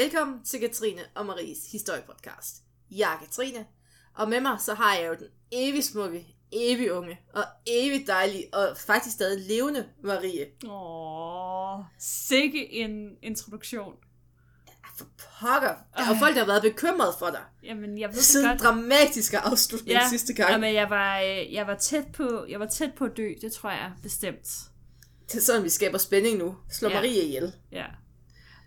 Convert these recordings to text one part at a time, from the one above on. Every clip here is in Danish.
Velkommen til Katrine og Maries historiepodcast. Jeg er Katrine, og med mig så har jeg jo den evig smukke, evig unge og evig dejlige og faktisk stadig levende Marie. Åh, sikke en introduktion. For pokker, der er jo folk, der har været bekymret for dig. Jamen, jeg ved det Siden godt. dramatiske afslutning Ja, sidste gang. Jamen, jeg var, øh, jeg var tæt på, jeg var tæt på at dø, det tror jeg bestemt. Det er sådan, vi skaber spænding nu. Slå Ja. Marie ihjel. Ja.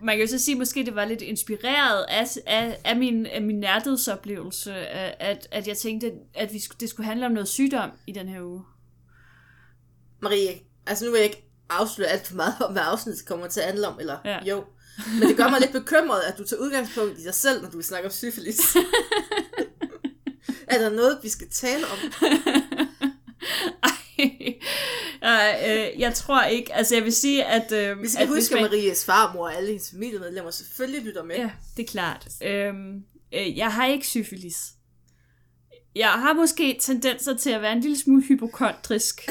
Man kan jo så sige, at måske det var lidt inspireret af, af, af min, af min nærdødsoplevelse, at, at- jeg tænkte, at vi det skulle handle om noget sygdom i den her uge. Marie, altså nu vil jeg ikke afsløre alt for meget om, hvad afsnittet kommer til at handle om, eller Ja. jo. Men det gør mig lidt bekymret, at du tager udgangspunkt i dig selv, når du vil snakke om syfilis. er der noget, vi skal tale om? Øh, jeg tror ikke, altså jeg vil sige, at... Øh, Vi skal at huske, hvis at Maries farmor og alle hendes familiemedlemmer selvfølgelig lytter med. Ja, det er klart. Øhm, øh, jeg har ikke syfilis. Jeg har måske tendenser til at være en lille smule hypokondrisk.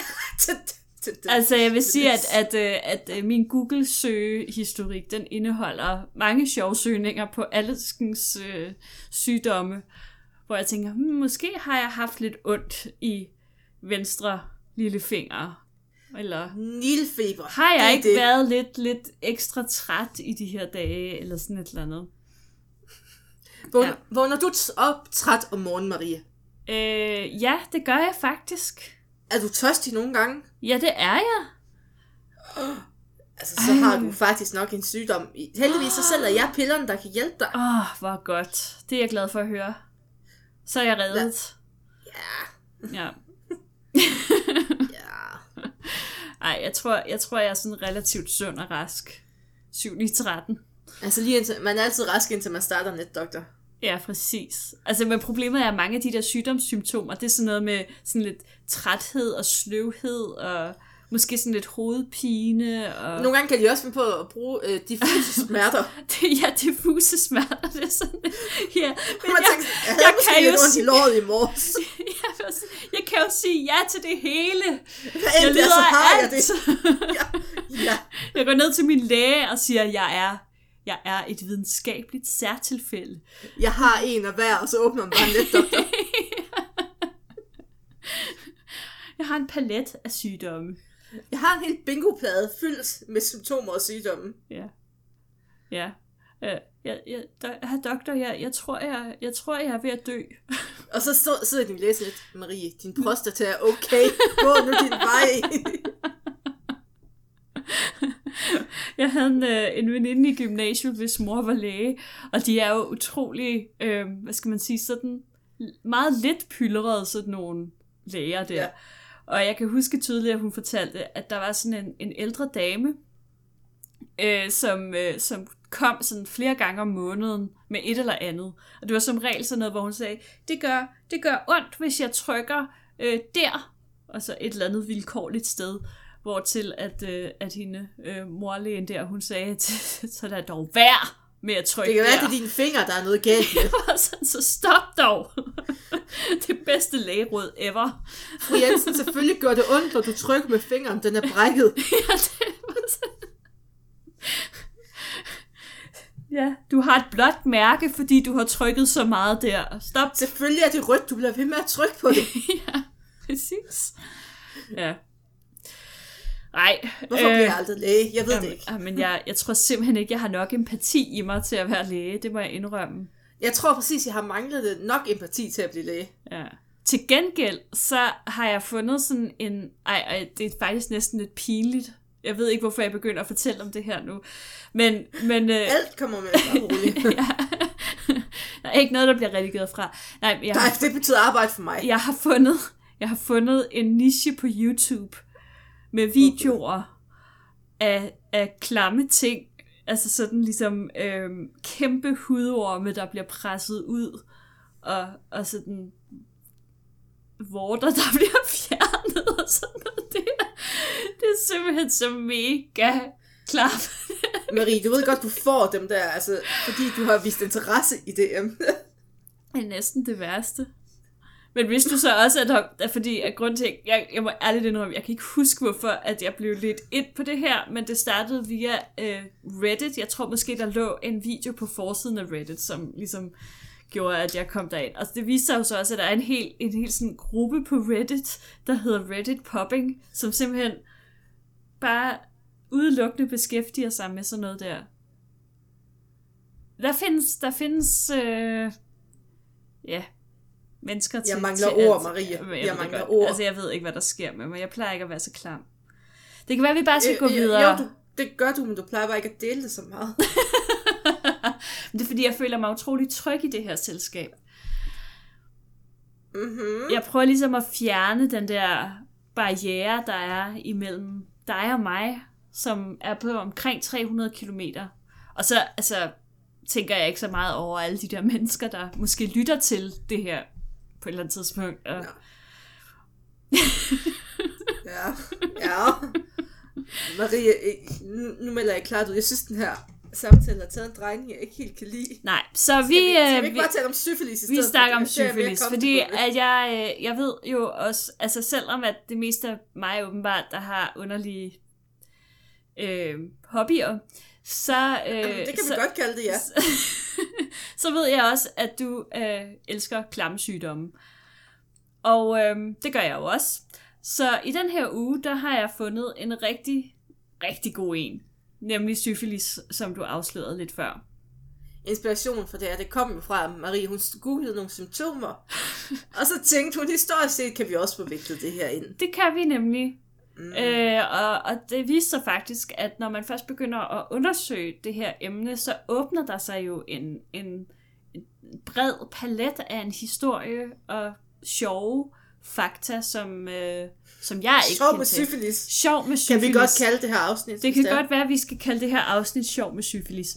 Altså, jeg vil sige, at, at, øh, at øh, min Google-søgehistorik, den indeholder mange sjove søgninger på alskens øh, sygdomme, hvor jeg tænker, hmm, måske har jeg haft lidt ondt i venstre lillefinger. Eller Nilfeber. har jeg det ikke det. været lidt, lidt ekstra træt i de her dage, eller sådan et eller andet? Vågner, Ja. vågner du op træt om morgenen, Marie? Øh, ja, det gør jeg faktisk. Er du tørstig nogle gange? Ja, det er jeg. Altså, så Ej. har du faktisk nok en sygdom. Heldigvis så sælger jeg pillerne, der kan hjælpe dig. Åh, oh, hvor godt. Det er jeg glad for at høre. Så er jeg reddet. Ja. ja. Ej, jeg tror, jeg tror, jeg er sådan relativt sund og rask. 7 i 13. Altså lige indtil, man er altid rask, indtil man starter netdoktor. Ja, præcis. Altså, men problemet er, at mange af de der sygdomssymptomer, det er sådan noget med sådan lidt træthed og sløvhed, og måske sådan lidt hovedpine, og... Nogle gange kan de også finde på at bruge øh, diffuse smerter. Det, ja, diffuse smerter, det er sådan... Ja, men Man jeg, tænker, jeg jeg kan jo ondt i sige- låret i morges. jeg, jeg kan jo sige ja til det hele. Hvad Jeg er, lider så har jeg alt. det. Ja, ja. Jeg går ned til min læge og siger, at jeg er, jeg er et videnskabeligt særtilfælde. Jeg har en af hver, og så åbner man bare netdoktor. Jeg har en palet af sygdomme. Jeg har en hel bingoplade fyldt med symptomer og sygdomme. Ja. Ja. Øh, jeg, jeg, do, herr doktor, jeg, jeg, tror, jeg, jeg tror, jeg er ved at dø. Og så stod, sidder din læse lidt, Marie, din prostata er okay. Gå nu din vej. Jeg havde en, øh, en veninde i gymnasiet, hvis mor var læge, og de er jo utrolig, øh, hvad skal man sige, sådan meget lidt pyldrede, sådan nogle læger der. Ja. Og jeg kan huske tydeligt, at hun fortalte, at der var sådan en, en ældre dame, øh, som, øh, som kom sådan flere gange om måneden med et eller andet. Og det var som regel sådan noget, hvor hun sagde, det gør, det gør ondt, hvis jeg trykker øh, der, og så et eller andet vilkårligt sted. Hvor til at, øh, at hende, øh, morlægen der, hun sagde, så lad dog være med at trykke Det kan være, der. det er dine fingre, der er noget galt med. Sådan, så stop dog. det bedste lægeråd ever. Fru Jensen, selvfølgelig gør det ondt, når du trykker med fingeren. Den er brækket. ja, det var sådan. Ja, du har et blåt mærke, fordi du har trykket så meget der. Stop. Selvfølgelig er det rødt. Du bliver ved med at trykke på det. ja, præcis. Ja. Nej. Hvorfor bliver jeg aldrig læge? Jeg ved det ikke. Jamen, men jeg, jeg tror simpelthen ikke, jeg har nok empati i mig til at være læge. Det må jeg indrømme. Jeg tror præcis, jeg har manglet nok empati til at blive læge. Ja. Til gengæld, så har jeg fundet sådan en... Ej, ej, det er faktisk næsten lidt pinligt. Jeg ved ikke, hvorfor jeg begynder at fortælle om det her nu. Men, men øh, Alt kommer med bare roligt. ja. der er ikke noget, der bliver redigeret fra. Nej, jeg Nej, har, det betyder arbejde for mig. jeg har fundet, jeg har fundet en niche på YouTube med videoer af, af klamme ting. Altså sådan ligesom øhm, kæmpe hudorme, der bliver presset ud. Og, og sådan vorter, der bliver fjernet og sådan noget. Det er, det er simpelthen så mega klart. Marie, du ved godt, du får dem der, altså, fordi du har vist interesse i det emne. Det er næsten det værste. Men hvis du så også, at, at fordi at grund til, jeg, jeg må ærligt indrømme, jeg kan ikke huske, hvorfor at jeg blev lidt ind på det her, men det startede via øh, Reddit. Jeg tror måske, der lå en video på forsiden af Reddit, som ligesom gjorde, at jeg kom derind. Og det viste sig jo så også, at der er en hel, en hel sådan gruppe på Reddit, der hedder Reddit Popping, som simpelthen bare udelukkende beskæftiger sig med sådan noget der. Der findes, der findes, øh, ja, mennesker til... Jeg mangler til ord, at, Maria. Jeg, Jeg, jeg mangler godt. ord. Altså, jeg ved ikke, hvad der sker med mig. Jeg plejer ikke at være så klam. Det kan være, at vi bare skal Øh, gå øh, videre. Jo, du, det gør du, men du plejer bare ikke at dele det så meget. Men det er, fordi jeg føler mig utrolig tryg i det her selskab. mm-hmm. Jeg prøver ligesom at fjerne den der barriere, der er imellem dig og mig, som er på omkring 300 kilometer. Og så altså, tænker jeg ikke så meget over alle de der mennesker, der måske lytter til det her på et eller andet tidspunkt. Og... Ja. Ja. ja. Maria, øh, nu, melder jeg klart ud. Jeg synes, den her samtale har taget en drejning, jeg ikke helt kan lide. Nej, så vi, Skal vi, skal øh, vi ikke bare tale om syfilis i vi snakker om syfilis, fordi at jeg, øh, jeg ved jo også, altså selvom at det meste af mig åbenbart, der har underlige øh, hobbyer, så, øh. Jamen, det kan vi så, godt kalde det, ja. så ved jeg også, at du øh, elsker klamsygdomme. Og øh, det gør jeg jo også. Så i den her uge, der har jeg fundet en rigtig, rigtig god en. Nemlig syfilis, som du afslørede lidt før. Inspiration for det her, det kom jo fra, Marie, hun googlede nogle symptomer. og så tænkte hun, historisk set kan vi også få viklet det her ind. Det kan vi nemlig. Mm. Øh, og, og det viser sig faktisk, at når man først begynder at undersøge det her emne, så åbner der sig jo en, en, en bred palet af en historie og sjove fakta, som, øh, som jeg ikke Sjov med syfilis. Sjov med Kan syfilis. vi godt kalde det her afsnit? Det kan godt være, at vi skal kalde det her afsnit sjov med syfilis.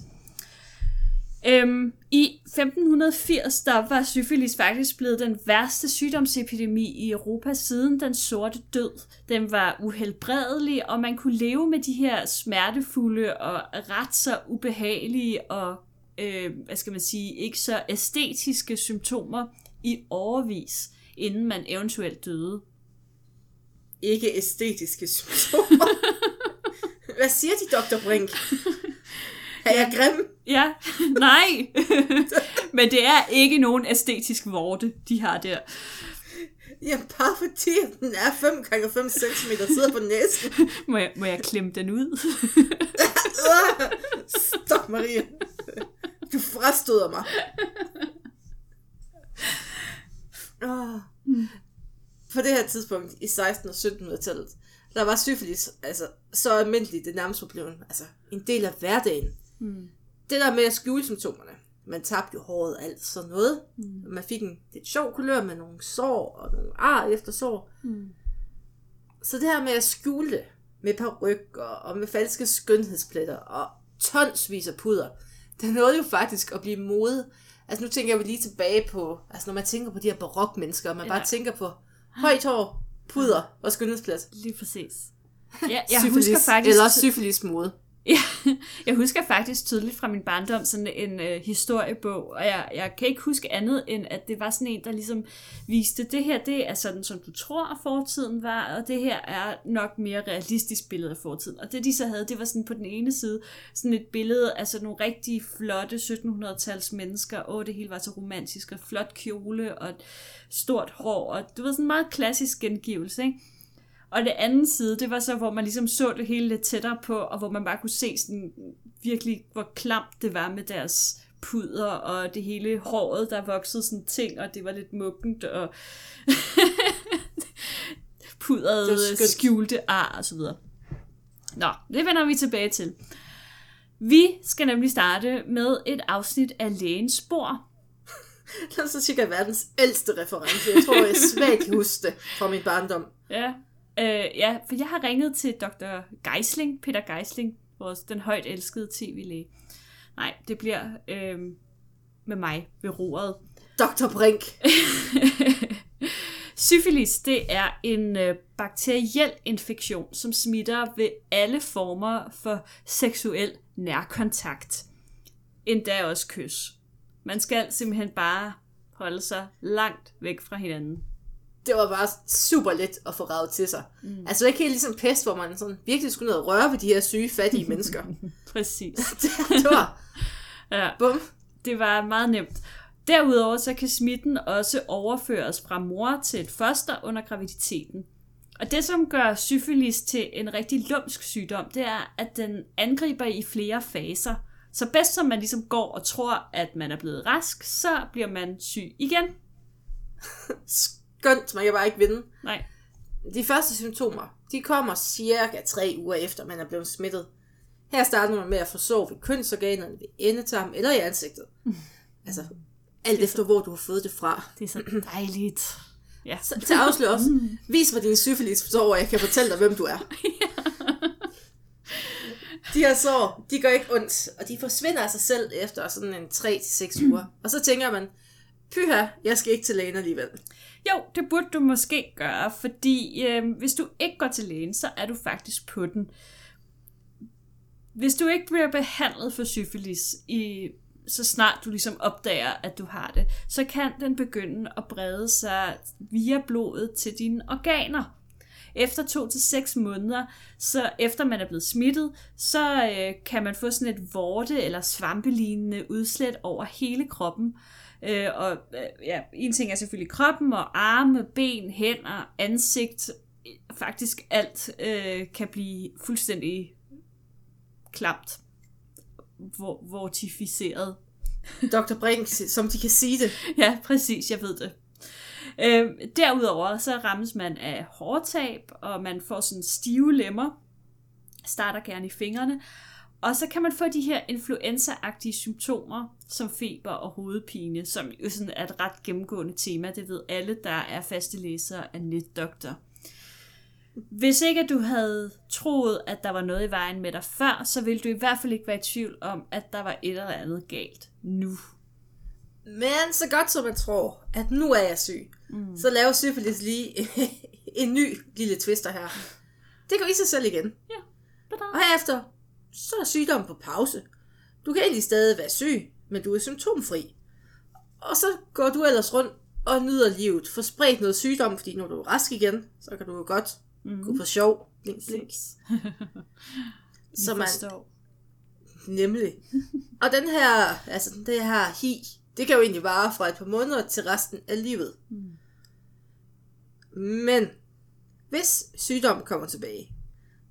Øhm, I 1580 der var syfilis faktisk blevet den værste sygdomsepidemi i Europa siden den sorte død. Den var uhelbredelig, og man kunne leve med de her smertefulde og ret så ubehagelige og, øh, hvad skal man sige, ikke så æstetiske symptomer i overvis, inden man eventuelt døde. Ikke æstetiske symptomer. Hvad siger de, Dr. Brink? Er jeg grim? Ja, nej. Men det er ikke nogen æstetisk vorte, de har der. Ja, bare fordi den er 5 gange 5 cm sidder på næsen. Må jeg, må jeg klemme den ud? Stop, Marie. Du frastøder mig. Oh. På det her tidspunkt i 1600- og 1700-tallet, der var syfilis altså, så almindeligt, det nærmest blevet altså, en del af hverdagen. Mm. Det der med at skjule symptomerne. Man tabte jo håret og alt sådan noget. Mm. Man fik en lidt sjov kulør med nogle sår og nogle ar efter sår. Mm. Så det her med at skjule det med parykker og med falske skønhedspletter og tonsvis af puder, det nåede jo faktisk at blive mode. Altså nu tænker jeg lige tilbage på, altså når man tænker på de her barokmennesker, og man Ja. bare tænker på højt hår, puder og skønhedsplet. Lige præcis. Ja, jeg Syfilis, husker faktisk... Eller syfilis mode. Ja, jeg husker faktisk tydeligt fra min barndom sådan en øh, historiebog, og jeg, jeg kan ikke huske andet end, at det var sådan en, der ligesom viste, det her det er sådan, som du tror, at fortiden var, og det her er nok mere realistisk billede af fortiden. Og det de så havde, det var sådan på den ene side, sådan et billede af sådan nogle rigtig flotte 1700-tals mennesker, og det hele var så romantisk, og flot kjole, og stort hår, og det var sådan en meget klassisk gengivelse, ikke? Og det anden side, det var så, hvor man ligesom så det hele lidt tættere på, og hvor man bare kunne se sådan virkelig, hvor klamt det var med deres puder, og det hele håret, der voksede sådan ting, og det var lidt muggent, og skønt. skjulte ar, og så videre. Nå, det vender vi tilbage til. Vi skal nemlig starte med et afsnit af Lægens Spor. Det er så sikkert verdens ældste reference. Jeg tror, jeg svagt kan huske det fra min barndom. Ja, øh, ja, for jeg har ringet til Dr. Geisling, Peter Geisling, vores den højt elskede tv-læge. Nej, det bliver øh, med mig ved roret. Dr. Brink. Syfilis, det er en øh, bakteriel infektion, som smitter ved alle former for seksuel nærkontakt. Endda også kys. Man skal simpelthen bare holde sig langt væk fra hinanden. Det var bare super let at få ravet til sig. Mm. Altså ikke helt ligesom pest, hvor man sådan virkelig skulle ned og røre ved de her syge, fattige mennesker. Præcis. det, det var... Ja. Bum. Det var meget nemt. Derudover så kan smitten også overføres fra mor til et foster under graviditeten. Og det, som gør syfilis til en rigtig lumsk sygdom, det er, at den angriber i flere faser. Så bedst som man ligesom går og tror, at man er blevet rask, så bliver man syg igen. Skønt, man kan bare ikke vinde. Nej. De første symptomer, de kommer cirka tre uger efter, man er blevet smittet. Her starter man med at få sår ved kønsorganerne, ved endetarmen eller i ansigtet. Altså, alt efter hvor du har fået det fra. Det er så dejligt. Ja. Så, til afsløre også, vis mig din syfilis, så jeg kan fortælle dig, hvem du er. De her sår, de gør ikke ondt, og de forsvinder af sig selv efter sådan en 3-6 uger. Og så tænker man, pyha, jeg skal ikke til lægen alligevel. Jo, det burde du måske gøre, fordi øh, hvis du ikke går til lægen, så er du faktisk på den. Hvis du ikke bliver behandlet for syfilis, i, så snart du ligesom opdager, at du har det, så kan den begynde at brede sig via blodet til dine organer. Efter to til seks måneder, så efter man er blevet smittet, så øh, kan man få sådan et vorte- eller svampelignende udslæt over hele kroppen. Øh, og øh, ja, en ting er selvfølgelig kroppen og arme, ben, hænder, ansigt. Faktisk alt øh, kan blive fuldstændig klamt. Vor- vortificeret. Dr. Brink, som de kan sige det. Ja, præcis, jeg ved det. Øh, derudover så rammes man af hårtab, og man får sådan stive lemmer, starter gerne i fingrene, og så kan man få de her influenza-agtige symptomer, som feber og hovedpine, som jo sådan er et ret gennemgående tema. Det ved alle, der er faste læsere af NetDoktor. Hvis ikke at du havde troet, at der var noget i vejen med dig før, så ville du i hvert fald ikke være i tvivl om, at der var et eller andet galt nu. Men så godt som man tror, at nu er jeg syg, mm. så laver syfilis lige en ny lille twister her. Det går i sig selv igen. Ja. Og herefter, så er sygdommen på pause. Du kan egentlig stadig være syg, men du er symptomfri. Og så går du ellers rundt og nyder livet. Får spredt noget sygdom, fordi når du er rask igen, så kan du jo godt mm. gå på sjov. Blink, blink. Så man... Nemlig. og den her, altså det her hi, det kan jo egentlig vare fra et par måneder til resten af livet. Mm. Men hvis sygdommen kommer tilbage,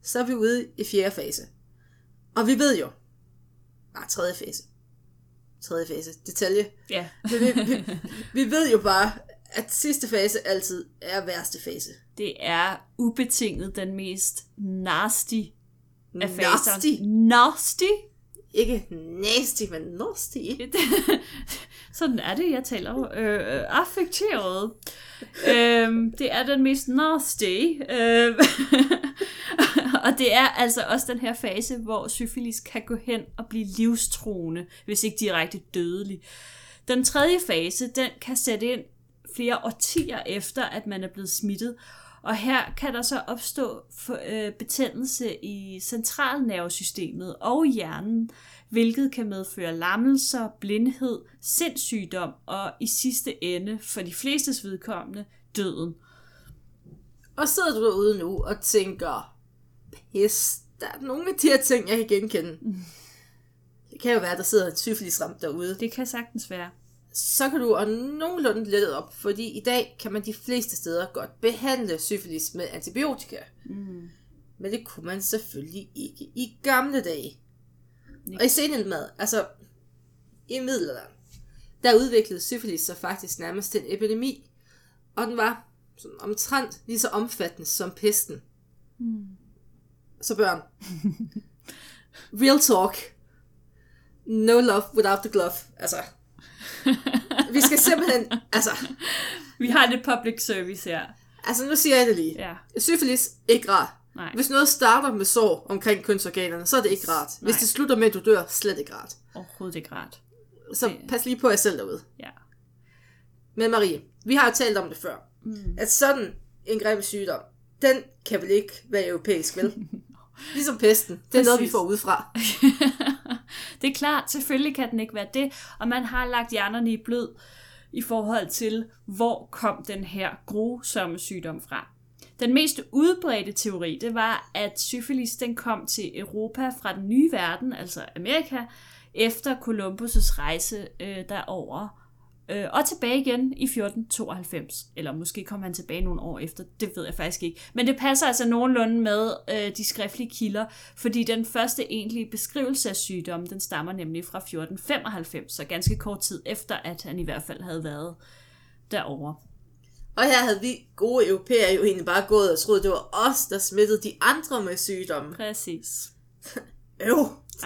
så er vi ude i fjerde fase. Og vi ved jo, bare tredje fase. Tredje fase, detalje. Ja. vi, vi, vi ved jo bare, at sidste fase altid er værste fase. Det er ubetinget den mest nasty af Nasty? faserne. Nasty? Ikke nasty, men nasty. Sådan er det, jeg taler øh, øh affekteret. øhm, det er den mest nasty. Øh, og det er altså også den her fase, hvor syfilis kan gå hen og blive livstruende, hvis ikke direkte dødelig. Den tredje fase, den kan sætte ind flere årtier efter, at man er blevet smittet. Og her kan der så opstå for, øh, betændelse i centralnervesystemet og hjernen, hjernen, hvilket kan medføre lammelser, blindhed, sindssygdom og i sidste ende, for de flestes vedkommende, døden. Og sidder du derude nu og tænker, pis, der er nogle af de her ting, jeg kan genkende. Det kan jo være, der sidder en syfilisramt derude. Det kan sagtens være. Så kan du og nogenlunde lettet op, fordi i dag kan man de fleste steder godt behandle syfilis med antibiotika. Mm. Men det kunne man selvfølgelig ikke i gamle dage. Og i senildmad, altså i middelalderen, der udviklede syfilis sig faktisk nærmest til en epidemi. Og den var sådan omtrent lige så omfattende som pesten. Mm. Så børn. Real talk. No love without the glove. Altså, vi skal simpelthen, altså, Vi har lidt public service her. altså nu siger jeg det lige. Ja. Syfilis, ikke rart. Nej. Hvis noget starter med sår omkring kønsorganerne, så er det ikke rart. Hvis Nej. det slutter med, at du dør, slet ikke rart. Overhovedet ikke rart. Så Det- pas lige på jer selv derude. Ja. Men Marie, vi har jo talt om det før. Mm. At sådan en grim sygdom, den kan vel ikke være europæisk, vel? Ligesom pesten. Det er noget, vi får udefra. det er klart, selvfølgelig kan den ikke være det, og man har lagt hjernerne i blød i forhold til, hvor kom den her grusomme sygdom fra. Den mest udbredte teori, det var, at syfilis den kom til Europa fra den nye verden, altså Amerika, efter Columbus' rejse øh, derover øh, og tilbage igen i 1492. Eller måske kom han tilbage nogle år efter, det ved jeg faktisk ikke. Men det passer altså nogenlunde med øh, de skriftlige kilder, fordi den første egentlige beskrivelse af sygdommen, den stammer nemlig fra 1495, så ganske kort tid efter, at han i hvert fald havde været derovre. Og her havde vi gode europæere jo egentlig bare gået og troet, det var os, der smittede de andre med sygdommen. Præcis. Øv,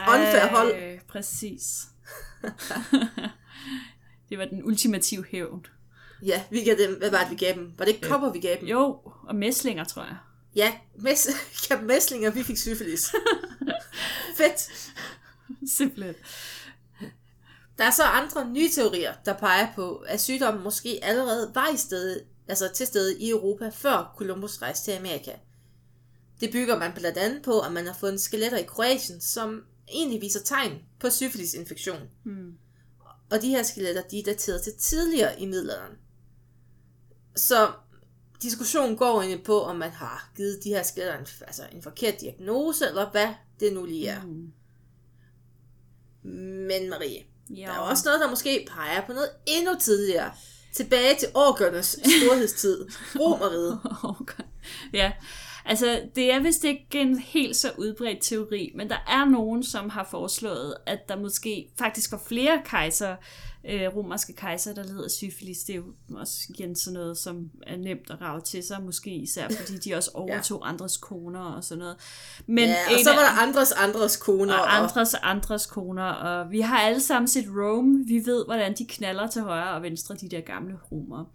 unfair hold. Præcis. det var den ultimative hævn. Ja, vi gav dem, hvad var det, vi gav dem? Var det ikke kopper, vi gav dem? Jo, og mæslinger, tror jeg. Ja, mes, ja mæslinger, vi fik syfilis. Fedt. Simpelthen. Der er så andre nye teorier, der peger på, at sygdommen måske allerede var i stedet, altså til stede i Europa, før Columbus rejste til Amerika. Det bygger man blandt andet på, at man har fundet skeletter i Kroatien, som egentlig viser tegn på syfilisinfektion. Hmm. Og de her skeletter, de er dateret til tidligere i middelalderen. Så diskussionen går egentlig på, om man har givet de her skeletter en, altså en forkert diagnose, eller hvad det nu lige er. Mm. Men Marie, Ja. der er også noget, der måske peger på noget endnu tidligere. Tilbage til orkernes storhedstid. Romeriet. Okay. Ja, altså det er vist ikke en helt så udbredt teori, men der er nogen, som har foreslået, at der måske faktisk var flere kejser, øh, romerske kejser, der led af syfilis. Det er jo også igen sådan noget, som er nemt at rave til sig, måske især fordi de også overtog ja. andres koner og sådan noget. Men ja, og så var der andres andres koner. og andres andres koner, og vi har alle sammen set Rome. Vi ved, hvordan de knaller til højre og venstre, de der gamle romere.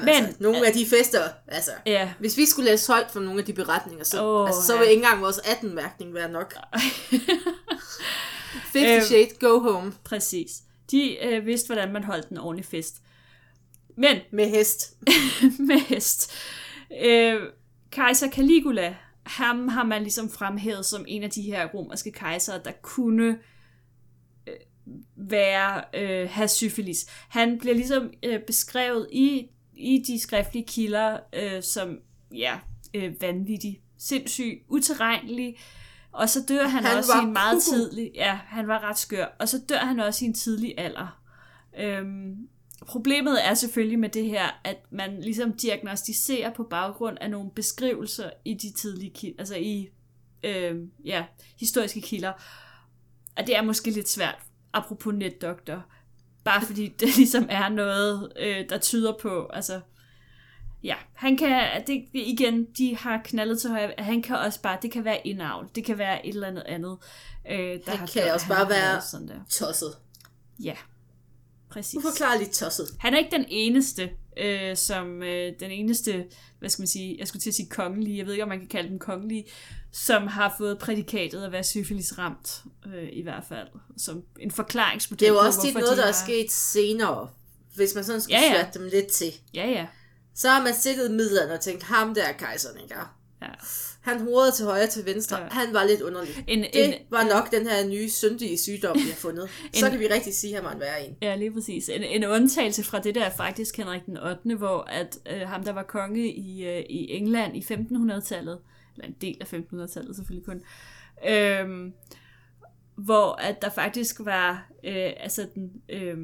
Jamen, men- altså, nogle af de fester, altså, Ja, hvis vi skulle læse højt fra nogle af de beretninger, så, oh, altså, så ja. vil ikke engang vores 18-mærkning være nok. Fifty Øhm. Shades, go home. præcis. De øh, vidste, hvordan man holdt en ordentlig fest. Men Med hest. med hest. Øh, kejser Caligula, ham har man ligesom fremhævet som en af de her romerske kejsere, der kunne øh, være, øh, have syfilis. Han bliver ligesom øh, beskrevet i, i de skriftlige kilder øh, som ja, øh, vanvittig, sindssyg, utilregnelig, og så dør han, Han også i en meget tidlig, ja, han var ret skør, og så dør han også i en tidlig alder. Øhm, problemet er selvfølgelig med det her, at man ligesom diagnostiserer på baggrund af nogle beskrivelser i de tidlige kilder, altså i øh, ja, historiske kilder. Og det er måske lidt svært, apropos netdoktor, bare fordi det ligesom er noget, øh, der tyder på, altså, ja, han kan, det, igen, de har knaldet til højre, han kan også bare, det kan være indavl, det kan være et eller andet andet, øh, der Han har kan gjort, også bare han har være- sådan der. Tosset. Ja, præcis. Uforklarligt tosset. Han er ikke den eneste, øh, som øh, den eneste, hvad skal man sige, jeg skulle til at sige kongelige, jeg ved ikke, om man kan kalde dem kongelige, som har fået prædikatet at være syfilis ramt, øh, i hvert fald, som en forklaringsmodel Det er jo på, også hvorfor noget, de der er sket senere. Hvis man sådan skulle Ja, ja, dem lidt til. Ja, ja. Så har man i midlerne og tænkt, ham der er kejseren, ikke? Ja. Han hovedede til højre til venstre. Ja. Han var lidt underlig. En, Det en, var nok den her nye syndige sygdom, vi har fundet. Så En- kan vi rigtig sige, at han må være en. Ja, lige præcis. En, en undtagelse fra det der er faktisk Henrik den 8., hvor at øh, ham, der var konge i, øh, i England i 1500-tallet, eller en del af 1500-tallet selvfølgelig kun, øh, hvor at der faktisk var, øh, altså den, øh,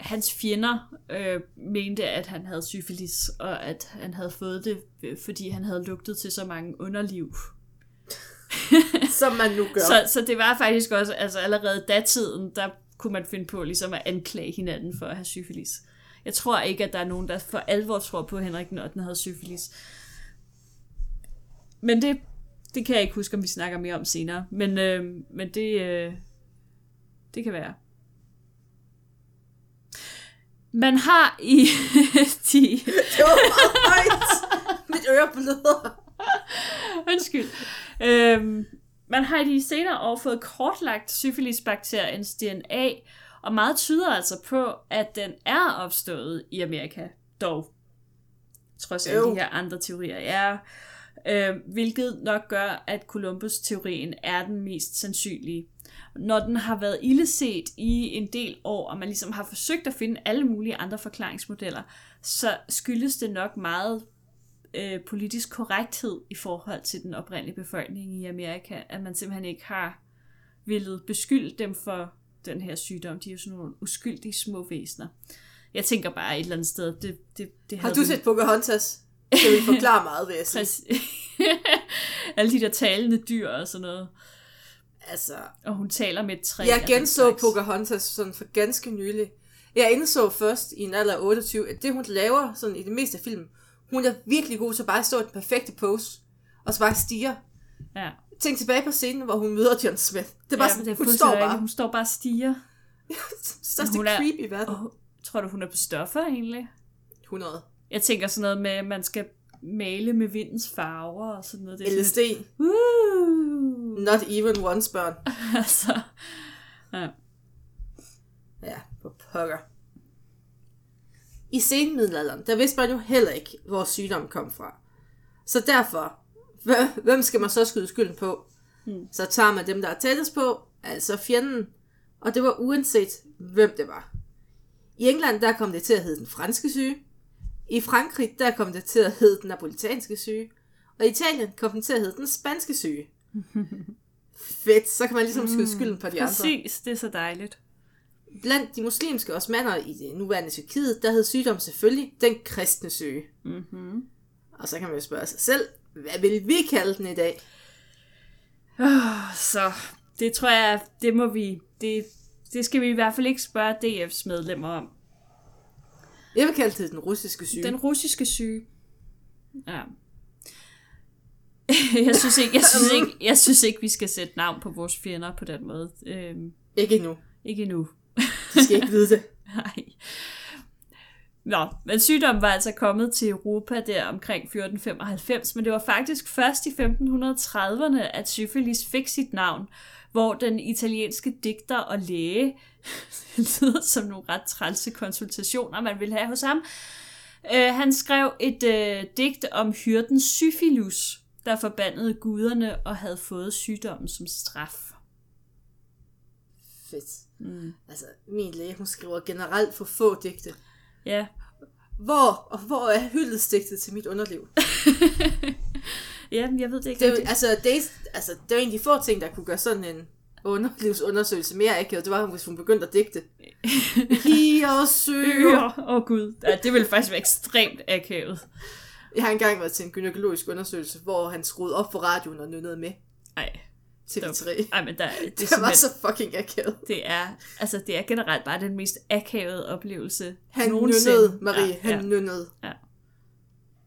hans fjender øh, mente, at han havde syfilis, og at han havde fået det, øh, fordi han havde lugtet til så mange underliv. Som man nu gør. Så, så det var faktisk også, altså allerede datiden, der kunne man finde på ligesom at anklage hinanden for at have syfilis. Jeg tror ikke, at der er nogen, der for alvor tror på, at Henrik den 8. havde syfilis. Men det, det kan jeg ikke huske, om vi snakker mere om senere. Men, øh, men det, øh, det kan være. Man har i de... Det var meget højt. Mit øre bløder. Undskyld. Øhm, man har i de senere år fået kortlagt syfilisbakteriens DNA, og meget tyder altså på, at den er opstået i Amerika, dog. Trods alle de her andre teorier er. Øhm, hvilket nok gør, at Columbus-teorien er den mest sandsynlige. Når den har været illeset i en del år, og man ligesom har forsøgt at finde alle mulige andre forklaringsmodeller, så skyldes det nok meget øh, politisk korrekthed i forhold til den oprindelige befolkning i Amerika, at man simpelthen ikke har ville beskylde dem for den her sygdom. De er jo sådan nogle uskyldige små væsener. Jeg tænker bare et eller andet sted, det, det, det Har du set Pocahontas? Det vil forklare meget, vil jeg sige. Alle de der talende dyr og sådan noget. Altså, og hun taler med et træ. Jeg genså Pocahontas sådan for ganske nylig. Jeg indså først i en alder af 28, at det hun laver sådan i det meste af film, hun er virkelig god til bare at stå i den perfekte pose, og så bare stiger. Ja. Tænk tilbage på scenen, hvor hun møder John Smith. Det er bare ja, sådan, det er hun står bare. Hun står bare og stiger. det er det creepy i verden. Oh, tror du, hun er på stoffer egentlig? 100. Jeg tænker sådan noget med, at man skal male med vindens farver og sådan noget. Det er LSD. Sådan uh. Not even once, børn. altså, ja. Ja, på pokker. I senmiddelalderen, der vidste man jo heller ikke, hvor sygdommen kom fra. Så derfor, hvem skal man så skyde skylden på? Hmm. Så tager man dem, der er tættest på, altså fjenden, og det var uanset, hvem det var. I England, der kom det til at hedde den franske syge. I Frankrig, der kom det til at hedde den napolitanske syge. Og i Italien kom den til at hedde den spanske syge. Fedt, så kan man ligesom skyde skylden på de Præcis, andre. Præcis, det er så dejligt. Blandt de muslimske osmander i det nuværende Tyrkiet, der hed sygdommen selvfølgelig den kristne syge. Mm-hmm. Og så kan man jo spørge sig selv, hvad vil vi kalde den i dag? Oh, så det tror jeg, det må vi, det, det skal vi i hvert fald ikke spørge DF's medlemmer om. Jeg vil kalde det den russiske syge. Den russiske syge. Ja. jeg, synes ikke, jeg, synes ikke, jeg synes ikke, vi skal sætte navn på vores fjender på den måde. Øhm, ikke endnu. Ikke endnu. De skal ikke vide det. Nej. Nå, men sygdommen var altså kommet til Europa der omkring 1495, men det var faktisk først i 1530'erne, at syfilis fik sit navn, hvor den italienske digter og læge, det lyder som nogle ret trælse konsultationer, man ville have hos ham, øh, han skrev et øh, digt om hyrden Syphilus, der forbandede guderne og havde fået sygdommen som straf. Fedt. Mm. Altså, min læge, hun skriver generelt for få digte. Ja. Hvor, og hvor er hyldestigtet til mit underliv? ja, jeg ved det ikke. Det, altså, det, altså, det er en af de få ting, der kunne gøre sådan en underlivsundersøgelse mere akavet. Det var, hvis hun begyndte at digte. Hier søger. Åh oh, gud, ja, det ville faktisk være ekstremt akavet. Jeg har engang været til en gynækologisk undersøgelse, hvor han skruede op for radioen og nynnede med. Nej. Til de tre. Ej, men der, det, det var så fucking akavet. Det er, altså, det er generelt bare den mest akavede oplevelse Han nynnede, Marie. Ja, han ja. nynnede. Ja.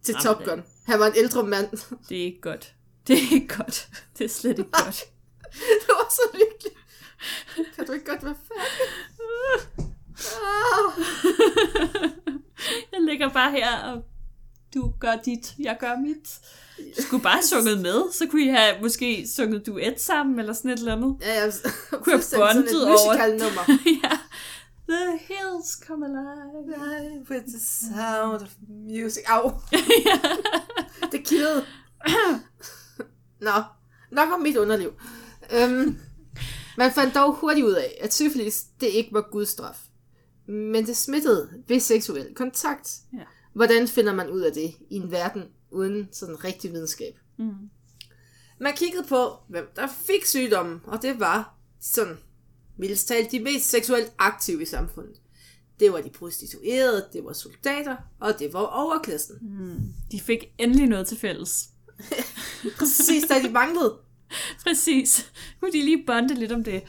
Til Jamen, Top Gun. Det, han var en ældre mand. Det er ikke godt. Det er ikke godt. Det er slet ikke godt. det var så lykkeligt. Kan du ikke godt være færdig? Jeg ligger bare her, og du gør dit, jeg gør mit. Du skulle bare sunget med, så kunne I have måske sunget duet sammen, eller sådan et eller andet. Ja, ja. Kunne have bondet over. nummer. ja. The hills come alive. with the sound of music. Au. det kildede. Nå, nok om mit underliv. Um, man fandt dog hurtigt ud af, at syfilis det ikke var Guds straf. Men det smittede ved seksuel kontakt. Ja. Hvordan finder man ud af det i en verden uden sådan rigtig videnskab? Mm. Man kiggede på, hvem der fik sygdommen, og det var sådan, vildest talt, de mest seksuelt aktive i samfundet. Det var de prostituerede, det var soldater, og det var overklassen. Mm. De fik endelig noget til fælles. Præcis, da de manglede. Præcis. Kunne de lige bonde lidt om det.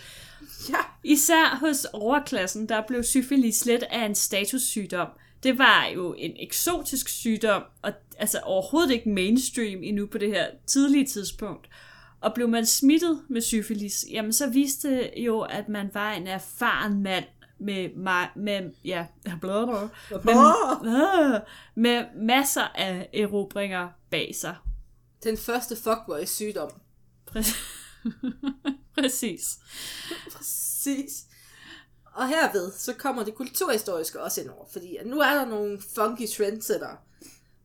Ja. Især hos overklassen, der blev syfilis let af en statussygdom. Det var jo en eksotisk sygdom, og altså overhovedet ikke mainstream endnu på det her tidlige tidspunkt. Og blev man smittet med syfilis, jamen så viste det jo, at man var en erfaren mand med, med, ja, blablabla, med, med masser af erobringer bag sig. Den første fuckboy sygdom. Præcis. Præcis. Og herved, så kommer det kulturhistoriske også ind over, fordi nu er der nogle funky trendsetter,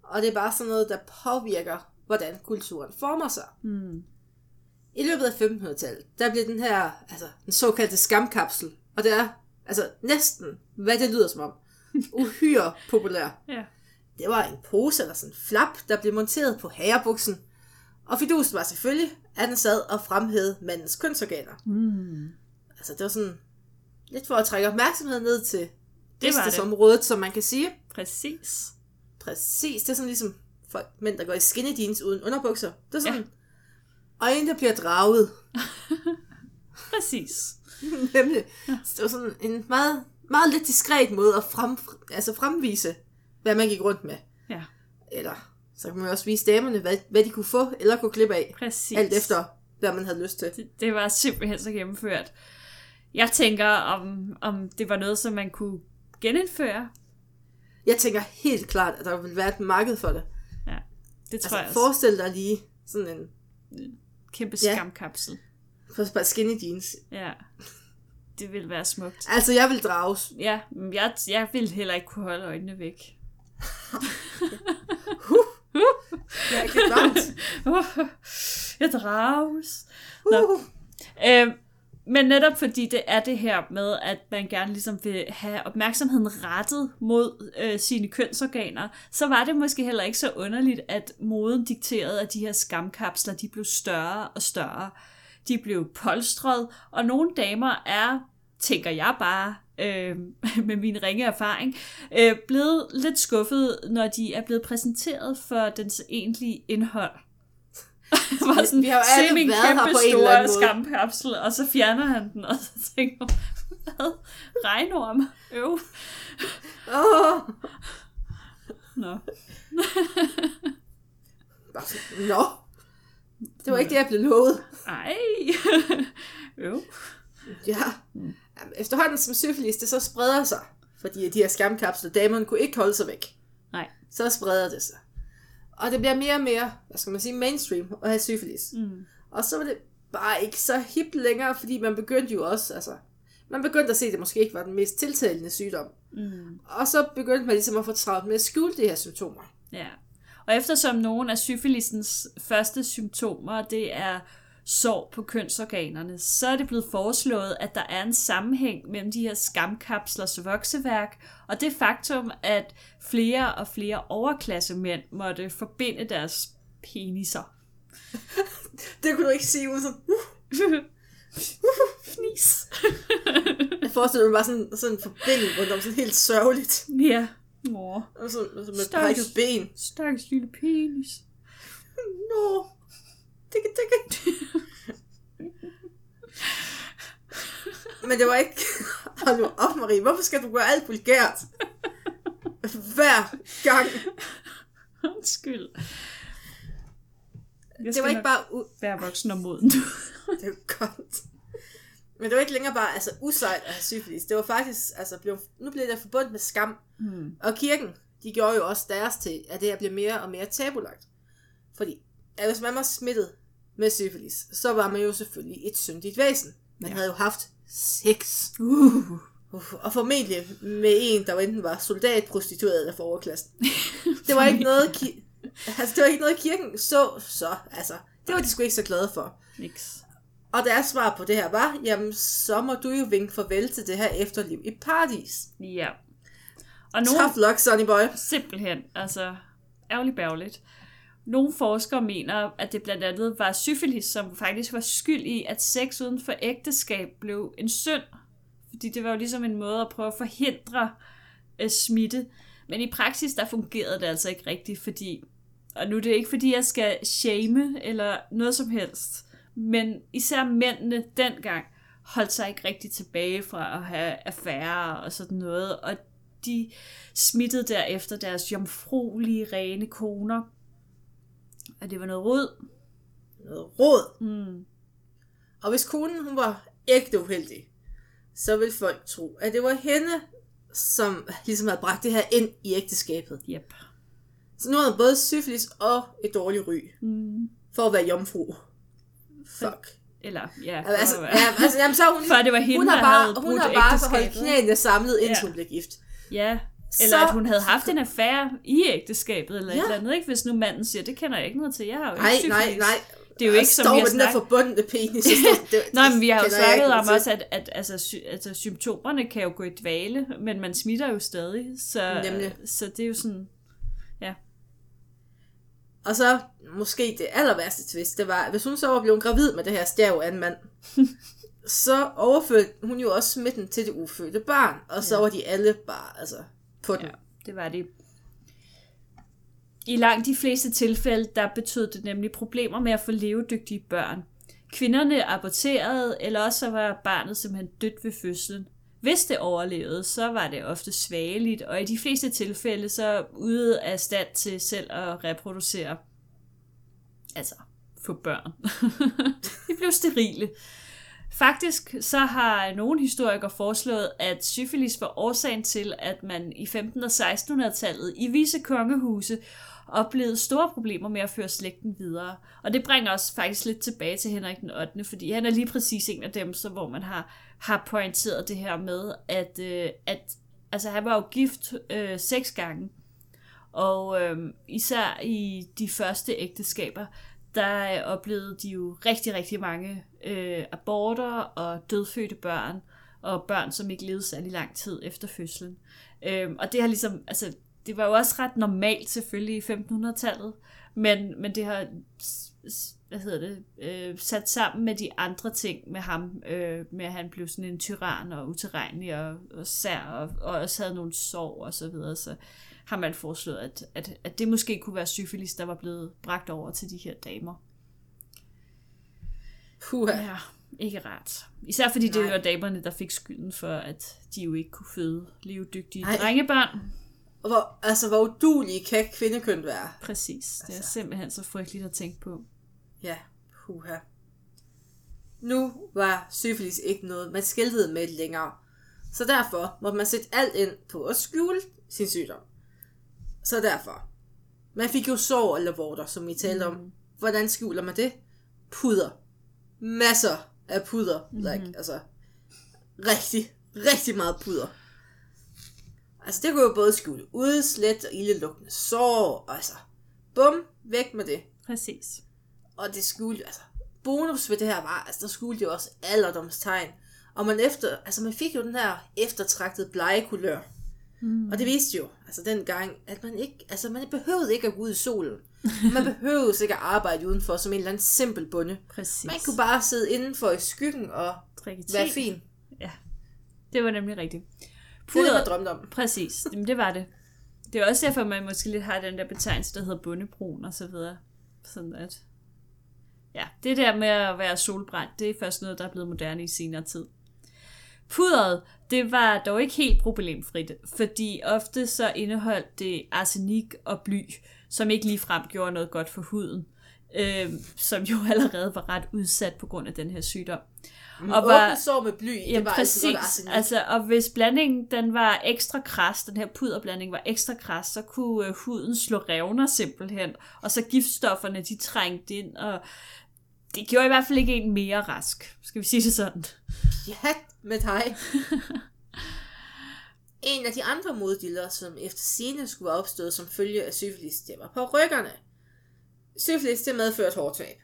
og det er bare sådan noget, der påvirker, hvordan kulturen former sig. Mm. I løbet af 1500-tallet, der blev den her, altså den såkaldte skamkapsel, og det er altså næsten, hvad det lyder som om, uhyre populær. Ja. Det var en pose eller sådan en flap, der blev monteret på hagerbuksen. Og fidusen var selvfølgelig, at den sad og fremhævede mandens kønsorganer. Mm. Altså det var sådan lidt for at trække opmærksomhed ned til Det var det. området, som man kan sige. Præcis. Præcis, det er sådan ligesom folk, mænd, der går i skinny jeans uden underbukser. Det er sådan, ja. øjne, der bliver draget. Præcis. Nemlig. Så det var sådan en meget, meget lidt diskret måde at frem, altså fremvise, hvad man gik rundt med. Ja, Eller så kan man også vise damerne, hvad, hvad de kunne få eller kunne klippe af. præcis. Alt efter, hvad man havde lyst til. Det, det var simpelthen så gennemført. Jeg tænker, om, om det var noget, som man kunne genindføre. Jeg tænker helt klart, at der vil være et marked for det. Ja, det tror Altså, jeg også. forestil dig lige sådan en Kæmpe Ja. skamkapsel. for bare skinny jeans. Ja, det ville være smukt. Altså, jeg vil drages. Ja, men jeg, jeg ville heller ikke kunne holde øjnene væk. Jeg er ikke jeg drages. Nå. Uh. Øh, men netop fordi det er det her med, at man gerne ligesom vil have opmærksomheden rettet mod øh, sine kønsorganer, så var det måske heller ikke så underligt, at moden dikterede, at de her skamkapsler, de blev større og større. De blev polstret, og nogle damer er, tænker jeg bare, øh, med min ringe erfaring, øh, blevet lidt skuffet, når de er blevet præsenteret for dens egentlige indhold. var sådan, Vi har jo alle min været her på en eller anden store måde." skamkapsel, og så fjerner han den, og så tænker hvad? Regnorm? Øv. Åh. Nå. Nå. Det var ikke det, jeg blev lovet. Ej. Øv. Ja. Efterhånden som syfilis, det så spreder sig, fordi de her skamkapsler, damerne kunne ikke holde sig væk. Nej. Så spreder det sig. Og det bliver mere og mere, hvad skal man sige, mainstream at have syfilis. Mm. Og så var det bare ikke så hip længere, fordi man begyndte jo også, altså, man begyndte at se, at det måske ikke var den mest tiltalende sygdom. Mm. Og så begyndte man ligesom at få travlt med at skjule de her symptomer. Ja. Og eftersom nogle af syfilisens første symptomer, det er sår på kønsorganerne, så er det blevet foreslået, at der er en sammenhæng mellem de her skamkapslers vokseværk, og det faktum, at flere og flere overklassemænd måtte forbinde deres peniser. Det kunne du ikke sige uden sådan, uh, Fnis. jeg forestiller mig bare sådan, sådan en forbinding rundt om, sådan helt sørgeligt. ja. Åh, Og så, og så med Stakkels. ben. stakkels lille penis. Nå, tikke, tikke. Men det var ikke... Hold nu op, Marie. Hvorfor skal du gøre alt vulgært? Hver gang. Undskyld. Jeg Det var ikke bare... U- være voksen og moden. det er godt. Men det var ikke længere bare altså, usejt at have syfilis. Det var faktisk... Altså, blev, nu blev det forbundet med skam. Hmm. Og kirken, de gjorde jo også deres til, at det her blev mere og mere tabulagt. Fordi, at hvis man var smittet med syfilis, så var man jo selvfølgelig et syndigt væsen. Man Ja. havde jo haft sex. Uh. Uh, og formentlig med en, der enten var soldat, prostitueret eller for overklassen. Det var ikke noget, ki- altså, det var ikke noget kirken så, så, altså, det var de sgu ikke så glade for. Niks. Og deres svar på det her var, jamen, så må du jo vinke farvel til det her efterliv i paradis. Ja. Og nogle, Tough luck, Sonny boy. simpelthen, altså, ærgerligt bærgerligt. Nogle forskere mener, at det blandt andet var syfilis, som faktisk var skyld i, at sex uden for ægteskab blev en synd. Fordi det var jo ligesom en måde at prøve at forhindre øh, smitte. Men i praksis, der fungerede det altså ikke rigtigt, fordi... Og nu er det ikke, fordi jeg skal shame eller noget som helst. Men især mændene dengang holdt sig ikke rigtig tilbage fra at have affærer og sådan noget. Og de smittede derefter deres jomfruelige, rene koner. Og det var noget rod. Noget råd. Mm. Og hvis konen hun var ægte uheldig, så ville folk tro, at det var hende, som ligesom havde bragt det her ind i ægteskabet. Yep. Så nu havde hun både syfilis og et dårligt ry Mm. for at være jomfru. Fuck. Eller, ja. for Altså, at være- ja, altså jamen, så hun, For det var hende, hun har der bare, havde hun har bare holdt knæene samlet, indtil Ja. hun blev gift. Ja, eller Så- at hun havde haft en affære i ægteskabet, eller ja. et eller andet, ikke? Hvis nu manden siger, det kender jeg ikke noget til, jeg har jo Nej, ikke nej, syfilis." nej. det er jo ikke, som vi har den der forbundne penis. det, Nej, men vi har jo snakket om også, at, at altså, sy, altså, symptomerne kan jo gå i dvale, men man smitter jo stadig. Så, Nemlig. så det er jo sådan, ja. Og så måske det aller værste twist, det var, hvis hun så var blevet gravid med det her stjerv af en mand, så overførte hun jo også smitten til det ufødte barn, og så ja. var de alle bare altså, på den. Ja, det var de. I langt de fleste tilfælde, der betød det nemlig problemer med at få levedygtige børn. Kvinderne aborterede, eller også var barnet simpelthen dødt ved fødslen. Hvis det overlevede, så var det ofte svageligt, og i de fleste tilfælde så ude af stand til selv at reproducere. Altså, få børn. de blev sterile. Faktisk så har nogle historikere foreslået, at syfilis var årsagen til, at man i 1500- og 1600-tallet i visse kongehuse oplevede store problemer med at føre slægten videre. Og det bringer os faktisk lidt tilbage til Henrik den 8., fordi han er lige præcis en af dem, så, hvor man har, har pointeret det her med, at, øh, at altså, han var jo gift øh, seks gange, og øh, især i de første ægteskaber, der oplevede de jo rigtig, rigtig mange øh, aborter og dødfødte børn, og børn, som ikke levede særlig lang tid efter fødslen. Øh, og det har ligesom, altså, det var jo også ret normalt selvfølgelig i 1500-tallet, men, men det har hvad hedder det, øh, sat sammen med de andre ting med ham, øh, med at han blev sådan en tyran og uterrenelig og, og sær, og, og også havde nogle sår og så videre, så har man foreslået, at, at, at det måske kunne være syfilis, der var blevet bragt over til de her damer. Puh. Ja, ikke rart. Især fordi Nej. det var damerne, der fik skylden for, at de jo ikke kunne føde levedygtige Nej. drengebørn. Hvor, altså, hvor udulige kan kvindekøn være? Præcis. Det er altså. simpelthen så frygteligt at tænke på. Ja, puha. Nu var syfilis ikke noget, man skældede med længere. Så derfor må man sætte alt ind på at skjule sin sygdom. Så derfor. Man fik jo sår eller vorter, som vi talte mm. om. Hvordan skjuler man det? Puder. Masser af puder. Mm. Like, altså, rigtig, rigtig meget puder. Altså, det kunne jo både skjule udslæt og ildelugtende sår, altså, bum, væk med det. Præcis. Og det skulle, altså, bonus ved det her var, altså, der skulle jo også alderdomstegn. Og man efter, altså, man fik jo den her eftertragtede blegekulør. Mm. Og det viste jo, altså dengang, at man ikke, altså man behøvede ikke at gå ud i solen. Man behøvede ikke at arbejde udenfor som en eller anden simpel bunde. Præcis. Man kunne bare sidde indenfor i skyggen og Drikke være fin. Ja, det var nemlig rigtigt. Puder, det er det, man drømte om. Præcis, Jamen, det var det. Det er også derfor, man måske lidt har den der betegnelse, der hedder bundebrun og så videre. Sådan at... Ja, det der med at være solbrændt, det er først noget, der er blevet moderne i senere tid. Pudret, det var dog ikke helt problemfrit, fordi ofte så indeholdt det arsenik og bly, som ikke ligefrem gjorde noget godt for huden, øh, som jo allerede var ret udsat på grund af den her sygdom. Mm, og var, sår med bly, ja, det var præcis, altså, altså, og hvis blandingen den var ekstra kras, den her puderblanding var ekstra kras, så kunne uh, huden slå revner simpelthen, og så giftstofferne de trængte ind, og det gjorde i hvert fald ikke en mere rask, skal vi sige det sådan. Ja, med dig. en af de andre moddiller, som efter sine skulle opstået som følge af syfilis, det var på ryggerne. Syfilis, det medførte hårdtab.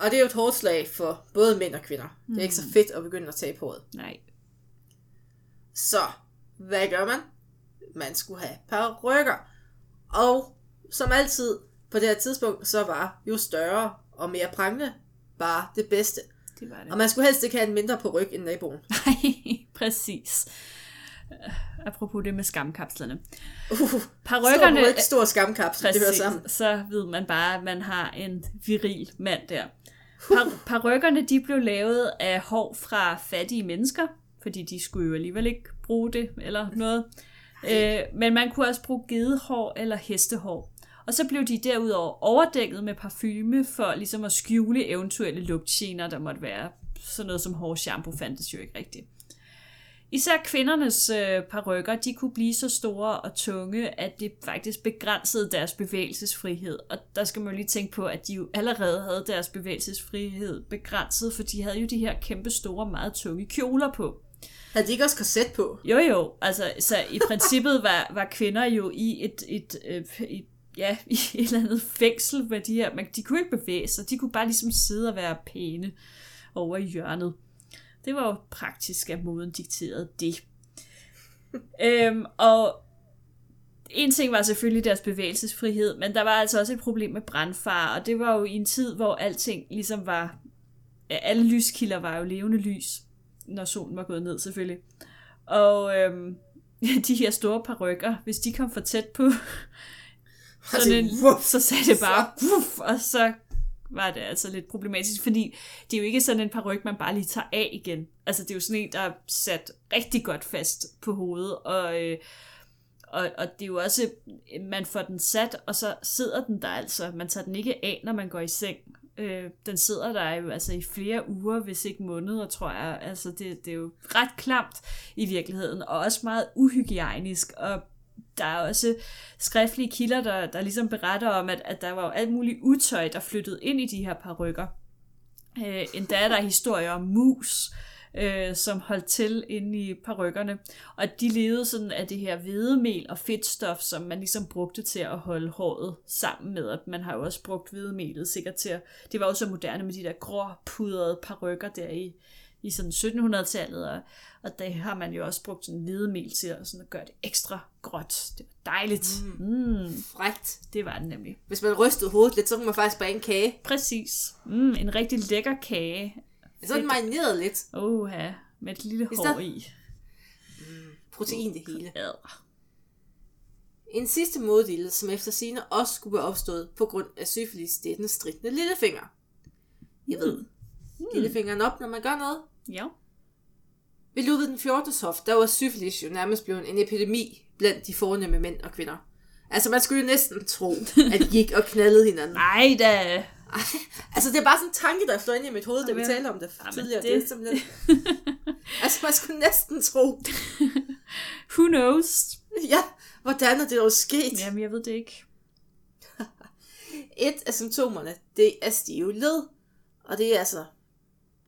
Og det er jo et hårdt slag for både mænd og kvinder. Mm. Det er ikke så mm. fedt at begynde at tabe håret. Nej. Så, hvad gør man? Man skulle have par rykker. Og som altid på det her tidspunkt, så var jo større og mere prangende bare det bedste. Det var det. Og man skulle helst ikke have en mindre på ryg end naboen. Nej, præcis. Uh, apropos det med skamkapslerne. Uh, Parykkerne, stor ryg, stor skamkapsel, præcis, det hører sammen. Så ved man bare, at man har en viril mand der. Par- parykkerne de blev lavet af hår fra fattige mennesker, fordi de skulle jo alligevel ikke bruge det eller noget. Øh, men man kunne også bruge gedehår eller hestehår. Og så blev de derudover overdækket med parfume for ligesom at skjule eventuelle lugtgener, der måtte være. Sådan noget som hårshampoo fandtes jo ikke rigtigt. Især kvindernes øh, parrykker, de kunne blive så store og tunge, at det faktisk begrænsede deres bevægelsesfrihed. Og der skal man jo lige tænke på, at de jo allerede havde deres bevægelsesfrihed begrænset, for de havde jo de her kæmpe store, meget tunge kjoler på. Havde de ikke også korset på? Jo jo, altså så i princippet var, var kvinder jo i et, et, et, et ja, i et eller andet fængsel med de her, men de kunne ikke bevæge sig, de kunne bare ligesom sidde og være pæne over i hjørnet. Det var jo praktisk, at moden dikterede det. øhm, og en ting var selvfølgelig deres bevægelsesfrihed, men der var altså også et problem med brandfar, og det var jo i en tid, hvor alting ligesom var... Alle lyskilder var jo levende lys, når solen var gået ned selvfølgelig. Og øhm, de her store parrykker, hvis de kom for tæt på, sådan en, så sagde det bare, wuff, og så var det altså lidt problematisk, fordi det er jo ikke sådan en paryk, man bare lige tager af igen. Altså det er jo sådan en, der er sat rigtig godt fast på hovedet, og, øh, og, og det er jo også, man får den sat, og så sidder den der altså. Man tager den ikke af, når man går i seng. Øh, den sidder der jo altså i flere uger, hvis ikke måneder, tror jeg. Altså det, det er jo ret klamt i virkeligheden, og også meget uhygiejnisk, og der er også skriftlige kilder, der, der ligesom beretter om, at, at der var alt muligt utøj, der flyttede ind i de her parrykker. Øh, endda er der historier om mus, øh, som holdt til inde i parrykkerne. Og de levede sådan af det her hvedemel og fedtstof, som man ligesom brugte til at holde håret sammen med. Og man har jo også brugt hvedemelet sikkert til at... Det var jo så moderne med de der grå pudrede parrykker der i, i sådan 1700-tallet, og, og der har man jo også brugt sådan hvedemel til at, sådan at gøre det ekstra gråt. Det var dejligt. Mm. Mm. Frægt. Det var det nemlig. Hvis man rystede hovedet lidt, så kunne man faktisk bage en kage. Præcis. Mm, en rigtig lækker kage. Så er den marineret lidt. Åh, ja. Med et lille hår i. Mm, protein det hele. Ja. En sidste moddel, som efter sine også skulle være opstået på grund af syfilis, det er den stridende lillefinger. Jeg ved, mm. lillefingeren op, når man gør noget. Ja. Ved Ludvig den 14. hof, der var syfilis jo nærmest blevet en epidemi blandt de fornemme mænd og kvinder. Altså, man skulle jo næsten tro, at de gik og knaldede hinanden. Nej da. altså, det er bare sådan en tanke, der fløj ind i mit hoved, da vi talte om det Jamen, tidligere. Det... det er simpelthen... altså, man skulle næsten tro. Who knows? Ja, hvordan er det dog sket? Jamen, jeg ved det ikke. Et af symptomerne, det er stive led. Og det er altså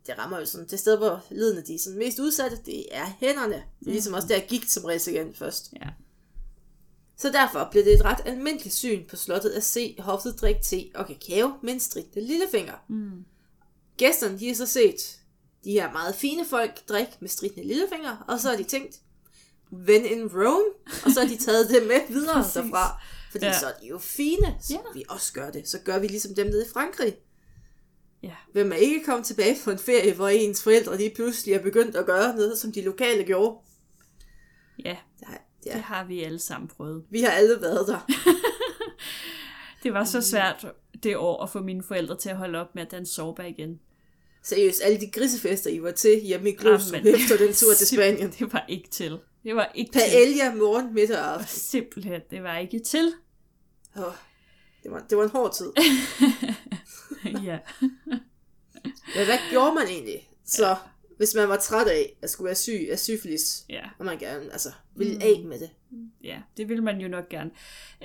det rammer jo sådan, det sted, hvor ledene de er sådan mest udsatte, det er hænderne. Det er ligesom også der gik som igen først. Ja. Så derfor blev det et ret almindeligt syn på slottet at se hoftet drikke te og kakao med en stridte lillefinger. Mm. Gæsterne de har så set de her meget fine folk drikke med stridte lillefinger, og så har de tænkt, when in Rome, og så har de taget det med videre derfra. Fordi ja. så er de jo fine, så ja. vi også gør det. Så gør vi ligesom dem nede i Frankrig. Ja. Vil man ikke komme tilbage på en ferie, hvor ens forældre lige pludselig er begyndt at gøre noget, som de lokale gjorde? Ja, det har, ja. det har vi alle sammen prøvet. Vi har alle været der. det var så svært det år at få mine forældre til at holde op med at danse sorba igen. Seriøst, alle de grisefester, I var til hjemme i Glosum efter den tur til Spanien. Det var ikke til. Det var ikke Paella til. morgen, middag og aften. Simpelthen, det var ikke til. Oh, det, var, det var en hård tid. ja. Men hvad gjorde man egentlig? Så ja. hvis man var træt af at skulle være syg af syfilis, ja. og man gerne altså, ville mm. af med det. Ja, det ville man jo nok gerne.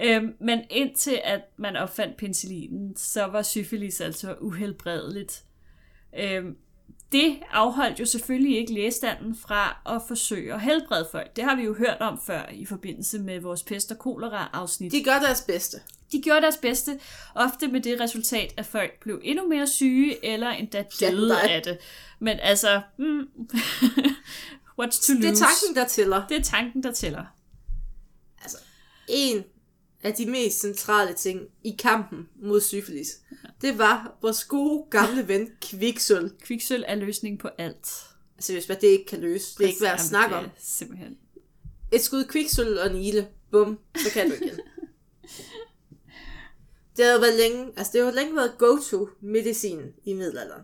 Øhm, men indtil at man opfandt penicillinen, så var syfilis altså uhelbredeligt. Øhm, det afholdt jo selvfølgelig ikke lægestanden fra at forsøge at helbrede folk. Det har vi jo hørt om før i forbindelse med vores pest- og kolera-afsnit. De gør deres bedste. De gjorde deres bedste, ofte med det resultat, at folk blev endnu mere syge, eller endda døde ja, af det. Men altså, mm, what's to lose? Det er tanken, der tæller. Det er tanken, der tæller. Altså, en af de mest centrale ting i kampen mod syfilis, ja. det var vores gode gamle ven kviksøl. Kviksøl er løsning på alt. Altså, hvis det ikke kan løse, det er ikke værd at snakke om. Simpelthen. Et skud kviksøl og en ile, bum, så kan du igen. det har været længe, altså det har længe været go-to medicin i middelalderen.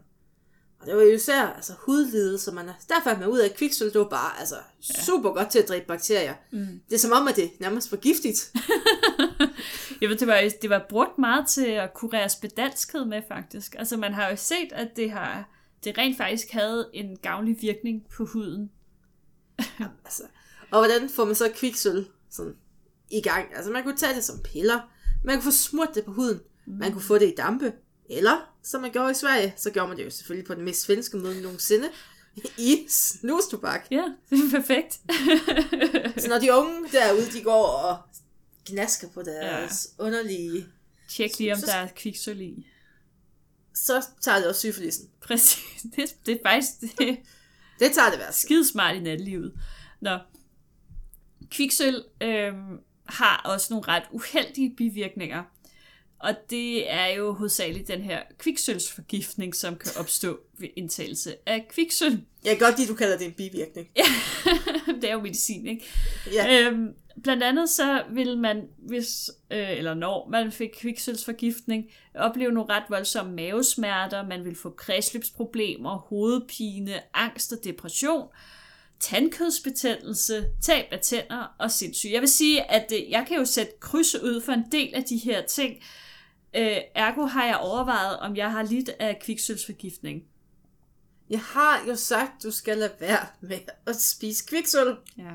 Og det var jo især altså, hudlidelser, man er, derfor er man ud af kviksøl, det var bare altså, ja. super godt til at dræbe bakterier. Mm. Det er som om, at det nærmest var giftigt. Jeg ved, det var, det var brugt meget til at kurere spedalskhed med, faktisk. Altså, man har jo set, at det har det rent faktisk havde en gavnlig virkning på huden. ja, altså. Og hvordan får man så kviksøl sådan i gang? Altså, man kunne tage det som piller. Man kunne få smurt det på huden. Man kunne få det i dampe. Eller, som man gjorde i Sverige, så gjorde man det jo selvfølgelig på den mest svenske måde nogensinde. I snustobak. Ja, det er perfekt. så når de unge derude, de går og gnasker på deres ja. underlige... Tjek lige, om så, der er kviksøl i. Så tager det også syfilisen. Præcis. Det, det er faktisk... Det, det tager det værst. Skidesmart i nattelivet. Nå. Kviksøl øh, har også nogle ret uheldige bivirkninger. Og det er jo hovedsageligt den her kviksølsforgiftning, som kan opstå ved indtagelse af kviksøl. Jeg kan godt lide, du kalder det en bivirkning. Ja, det er jo medicin, ikke? Ja. Øhm, blandt andet så vil man, hvis, øh, eller når man fik kviksølsforgiftning, opleve nogle ret voldsomme mavesmerter, man vil få kredsløbsproblemer, hovedpine, angst og depression, tandkødsbetændelse, tab af tænder og sindssyg. Jeg vil sige, at øh, jeg kan jo sætte kryds ud for en del af de her ting, Øh, ergo har jeg overvejet, om jeg har lidt af kviksølsforgiftning. Jeg har jo sagt, du skal lade være med at spise kviksøl. Ja.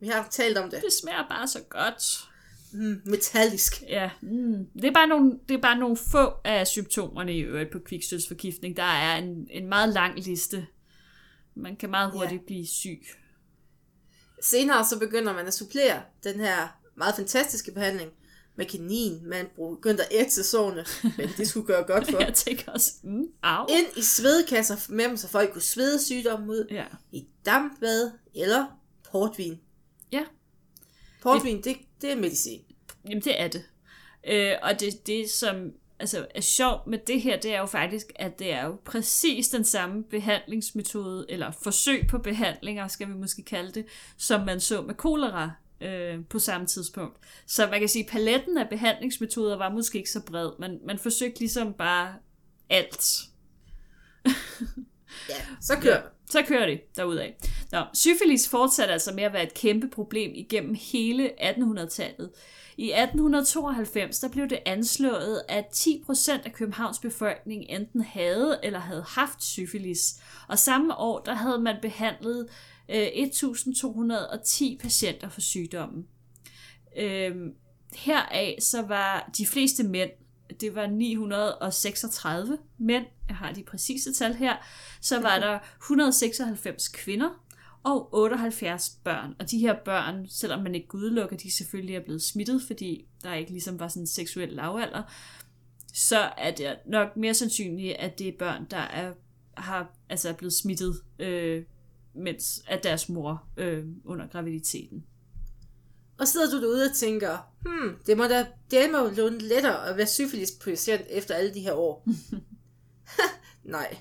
Vi har talt om det. Det smager bare så godt. Mm, metallisk. Ja, mm. det, er bare nogle, det er bare nogle få af symptomerne i øvrigt på kviksølsforgiftning. Der er en, en meget lang liste. Man kan meget hurtigt ja. blive syg. Senere så begynder man at supplere den her meget fantastiske behandling med kanin. Man begyndte at ætse sårene, men det skulle gøre godt for. jeg tænker også, mm, au. Ind i svedekasser med dem, så folk kunne svede sygdommen ud. Ja. I dampbad eller portvin. Ja. Portvin, det, det, det er medicin. Jamen, det er det. Øh, og det, det, som altså, er sjovt med det her, det er jo faktisk, at det er jo præcis den samme behandlingsmetode, eller forsøg på behandlinger, skal vi måske kalde det, som man så med kolera øh, på samme tidspunkt. Så man kan sige, at paletten af behandlingsmetoder var måske ikke så bred, men man forsøgte ligesom bare alt. ja, så kører det. Så kører det derudad. Nå, syfilis fortsatte altså med at være et kæmpe problem igennem hele 1800-tallet. I 1892 der blev det anslået, at 10% af Københavns befolkning enten havde eller havde haft syfilis. Og samme år der havde man behandlet 1210 øh, patienter for sygdommen. Øh, heraf så var de fleste mænd, det var 936 mænd, jeg har de præcise tal her, så var der 196 kvinder og 78 børn. Og de her børn, selvom man ikke udelukker, de selvfølgelig er blevet smittet, fordi der ikke ligesom var sådan en seksuel lavalder, så er det nok mere sandsynligt, at det er børn, der er, har, altså er blevet smittet øh, mens, af deres mor øh, under graviditeten. Og sidder du derude og tænker, hmm, det må da det må jo lettere at være syfilis-patient efter alle de her år. Nej.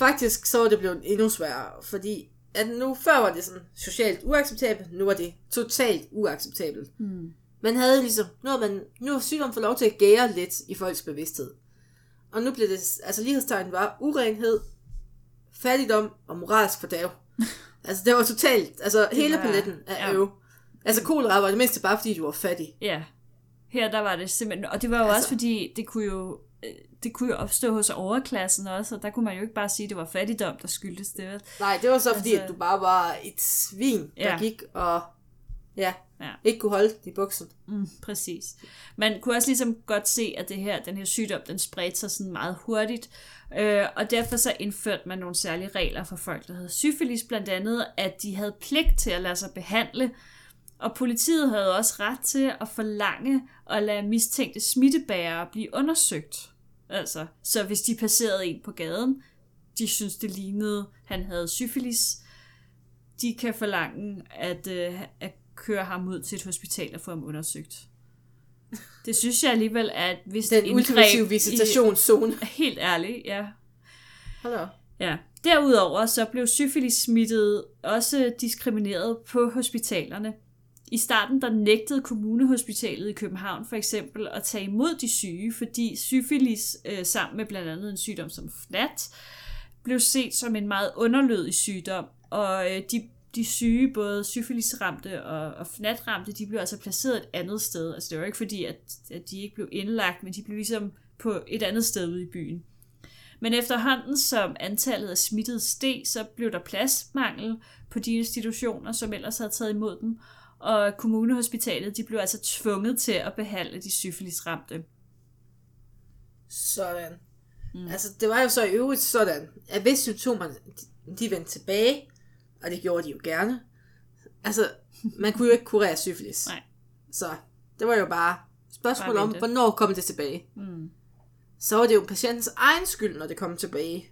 Faktisk så var det blevet endnu sværere, fordi at nu før var det sådan socialt uacceptabelt, nu var det totalt uacceptabelt. Mm. Man havde ligesom, nu har, man, nu har sygdommen fået lov til at gære lidt i folks bevidsthed. Og nu blev det, altså lighedstegn var urenhed, fattigdom og moralsk fordav. altså, det var totalt, altså hele var, paletten af ja. øv. Altså, kolera var det mindste bare, fordi du var fattig. Ja. Her, der var det simpelthen, og det var jo altså, også, fordi det kunne jo, det kunne jo opstå hos overklassen også, og der kunne man jo ikke bare sige, at det var fattigdom, der skyldtes det. Nej, det var så fordi, altså, at du bare var et svin, der ja. gik og ja, ja. ikke kunne holde i buksen. Mm, præcis. Man kunne også ligesom godt se, at det her, den her sygdom, den spredte sig sådan meget hurtigt, Øh, og derfor så indførte man nogle særlige regler for folk, der havde syfilis, blandt andet, at de havde pligt til at lade sig behandle, og politiet havde også ret til at forlange at lade mistænkte smittebærere blive undersøgt. Altså, så hvis de passerede en på gaden, de synes det lignede, han havde syfilis, de kan forlange at, øh, at køre ham ud til et hospital og få ham undersøgt. Det synes jeg alligevel er et vist Den ultimative visitationszone. I, helt ærligt, ja. Hallo. Ja. Derudover så blev syfilis smittet også diskrimineret på hospitalerne. I starten der nægtede kommunehospitalet i København for eksempel at tage imod de syge, fordi syfilis øh, sammen med blandt andet en sygdom som FNAT blev set som en meget underlødig sygdom, og øh, de de syge, både syfilisramte og, og fnatramte, de blev altså placeret et andet sted. Altså det var ikke fordi, at, at de ikke blev indlagt, men de blev ligesom på et andet sted ude i byen. Men efterhånden som antallet af smittede steg, så blev der pladsmangel på de institutioner, som ellers havde taget imod dem, og kommunehospitalet de blev altså tvunget til at behandle de syfilisramte. Sådan. Mm. Altså, det var jo så i øvrigt sådan, at hvis symptomerne de vendte tilbage, og det gjorde de jo gerne. Altså, man kunne jo ikke kurere syfilis. Nej. Så det var jo bare spørgsmål Bare om, hvornår kom det tilbage. Mm. Så var det jo patientens egen skyld, når det kom tilbage.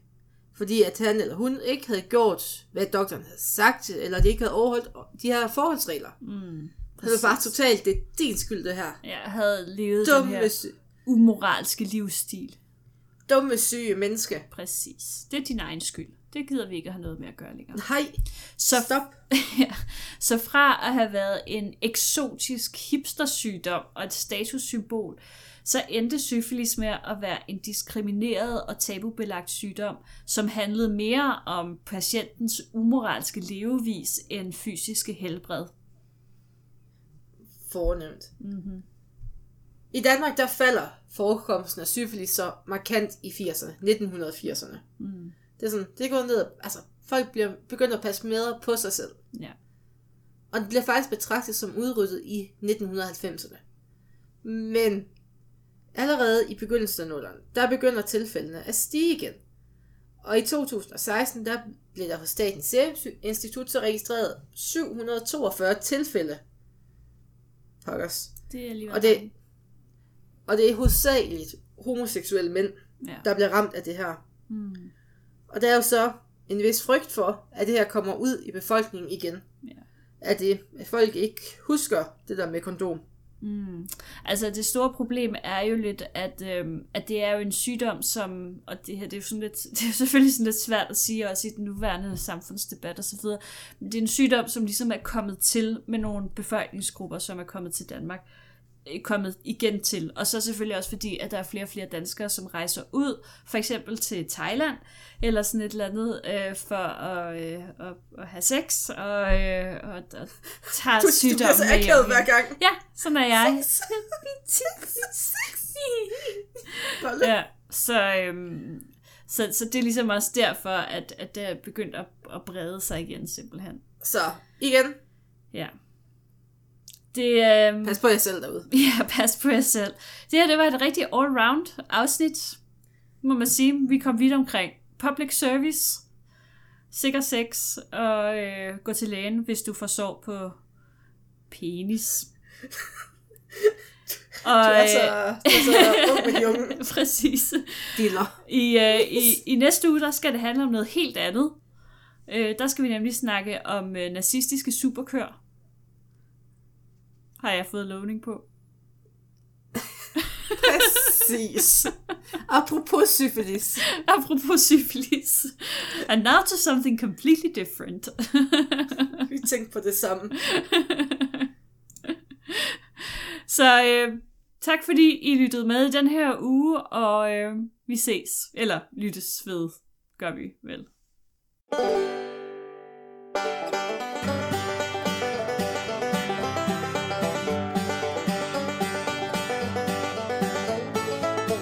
Fordi at han eller hun ikke havde gjort, hvad doktoren havde sagt, eller de ikke havde overholdt de her forholdsregler. Mm. Det var bare totalt, det er din skyld, det her. Jeg havde levet den Dumme, her sy- umoralske livsstil. dumme syge menneske. Præcis. Det er din egen skyld. Det gider vi ikke have noget med at gøre længere. Nej, Så, stop. ja. så fra at have været en eksotisk hipstersygdom og et statussymbol, så endte syfilis med at være en diskrimineret og tabubelagt sygdom, som handlede mere om patientens umoralske levevis end fysiske helbred. Fornemt. Mm-hmm. I Danmark, der falder forekomsten af syfilis så markant i 80'erne, 1980'erne. Mm. Det er sådan, det gået ned, altså folk bliver begyndt at passe mere på sig selv. Ja. Og det bliver faktisk betragtet som udryddet i 1990'erne. Men allerede i begyndelsen af nullerne, der begynder tilfældene at stige igen. Og i 2016, der blev der hos Statens Serum Institut så registreret 742 tilfælde. Pokkers. Det er alligevel Og det, og det er hovedsageligt homoseksuelle mænd, ja. der bliver ramt af det her. Mm. Og der er jo så en vis frygt for, at det her kommer ud i befolkningen igen. Ja. At, det, at folk ikke husker det der med kondom. Mm. Altså det store problem er jo lidt, at, øhm, at det er jo en sygdom, som, og det her det er jo sådan lidt, det er selvfølgelig sådan lidt svært at sige også i den nuværende samfundsdebat og så videre, men det er en sygdom, som ligesom er kommet til med nogle befolkningsgrupper, som er kommet til Danmark, kommet igen til. Og så selvfølgelig også fordi, at der er flere og flere danskere, som rejser ud, for eksempel til Thailand, eller sådan et eller andet, øh, for at, øh, at, at have sex, og, øh, og, og tager sygdommen med hjem. gang. Ja, sådan er jeg. ja, så, øhm, så, så det er ligesom også derfor, at, at det er begyndt at, at brede sig igen, simpelthen. Så igen, Ja. Det, øhm, pas på jer selv derude. ja, pas på jer selv. Det her, det var et rigtig all-round afsnit, må man sige. Vi kom vidt omkring public service, sikker sex, og øh, gå til lægen, hvis du får sår på penis. Du Og, er så, du er så ung med de unge Præcis. diller. I, øh, i, I næste uge, der skal det handle om noget helt andet. Øh, der skal vi nemlig snakke om øh, nazistiske superkør. Har jeg fået lovning på. Præcis. Apropos syfilis. Apropos syfilis. And now to something completely different. Vi tænkte på det samme. Så øh, tak fordi I lyttede med i den her uge, og øh, vi ses. Eller lyttes ved, gør vi vel.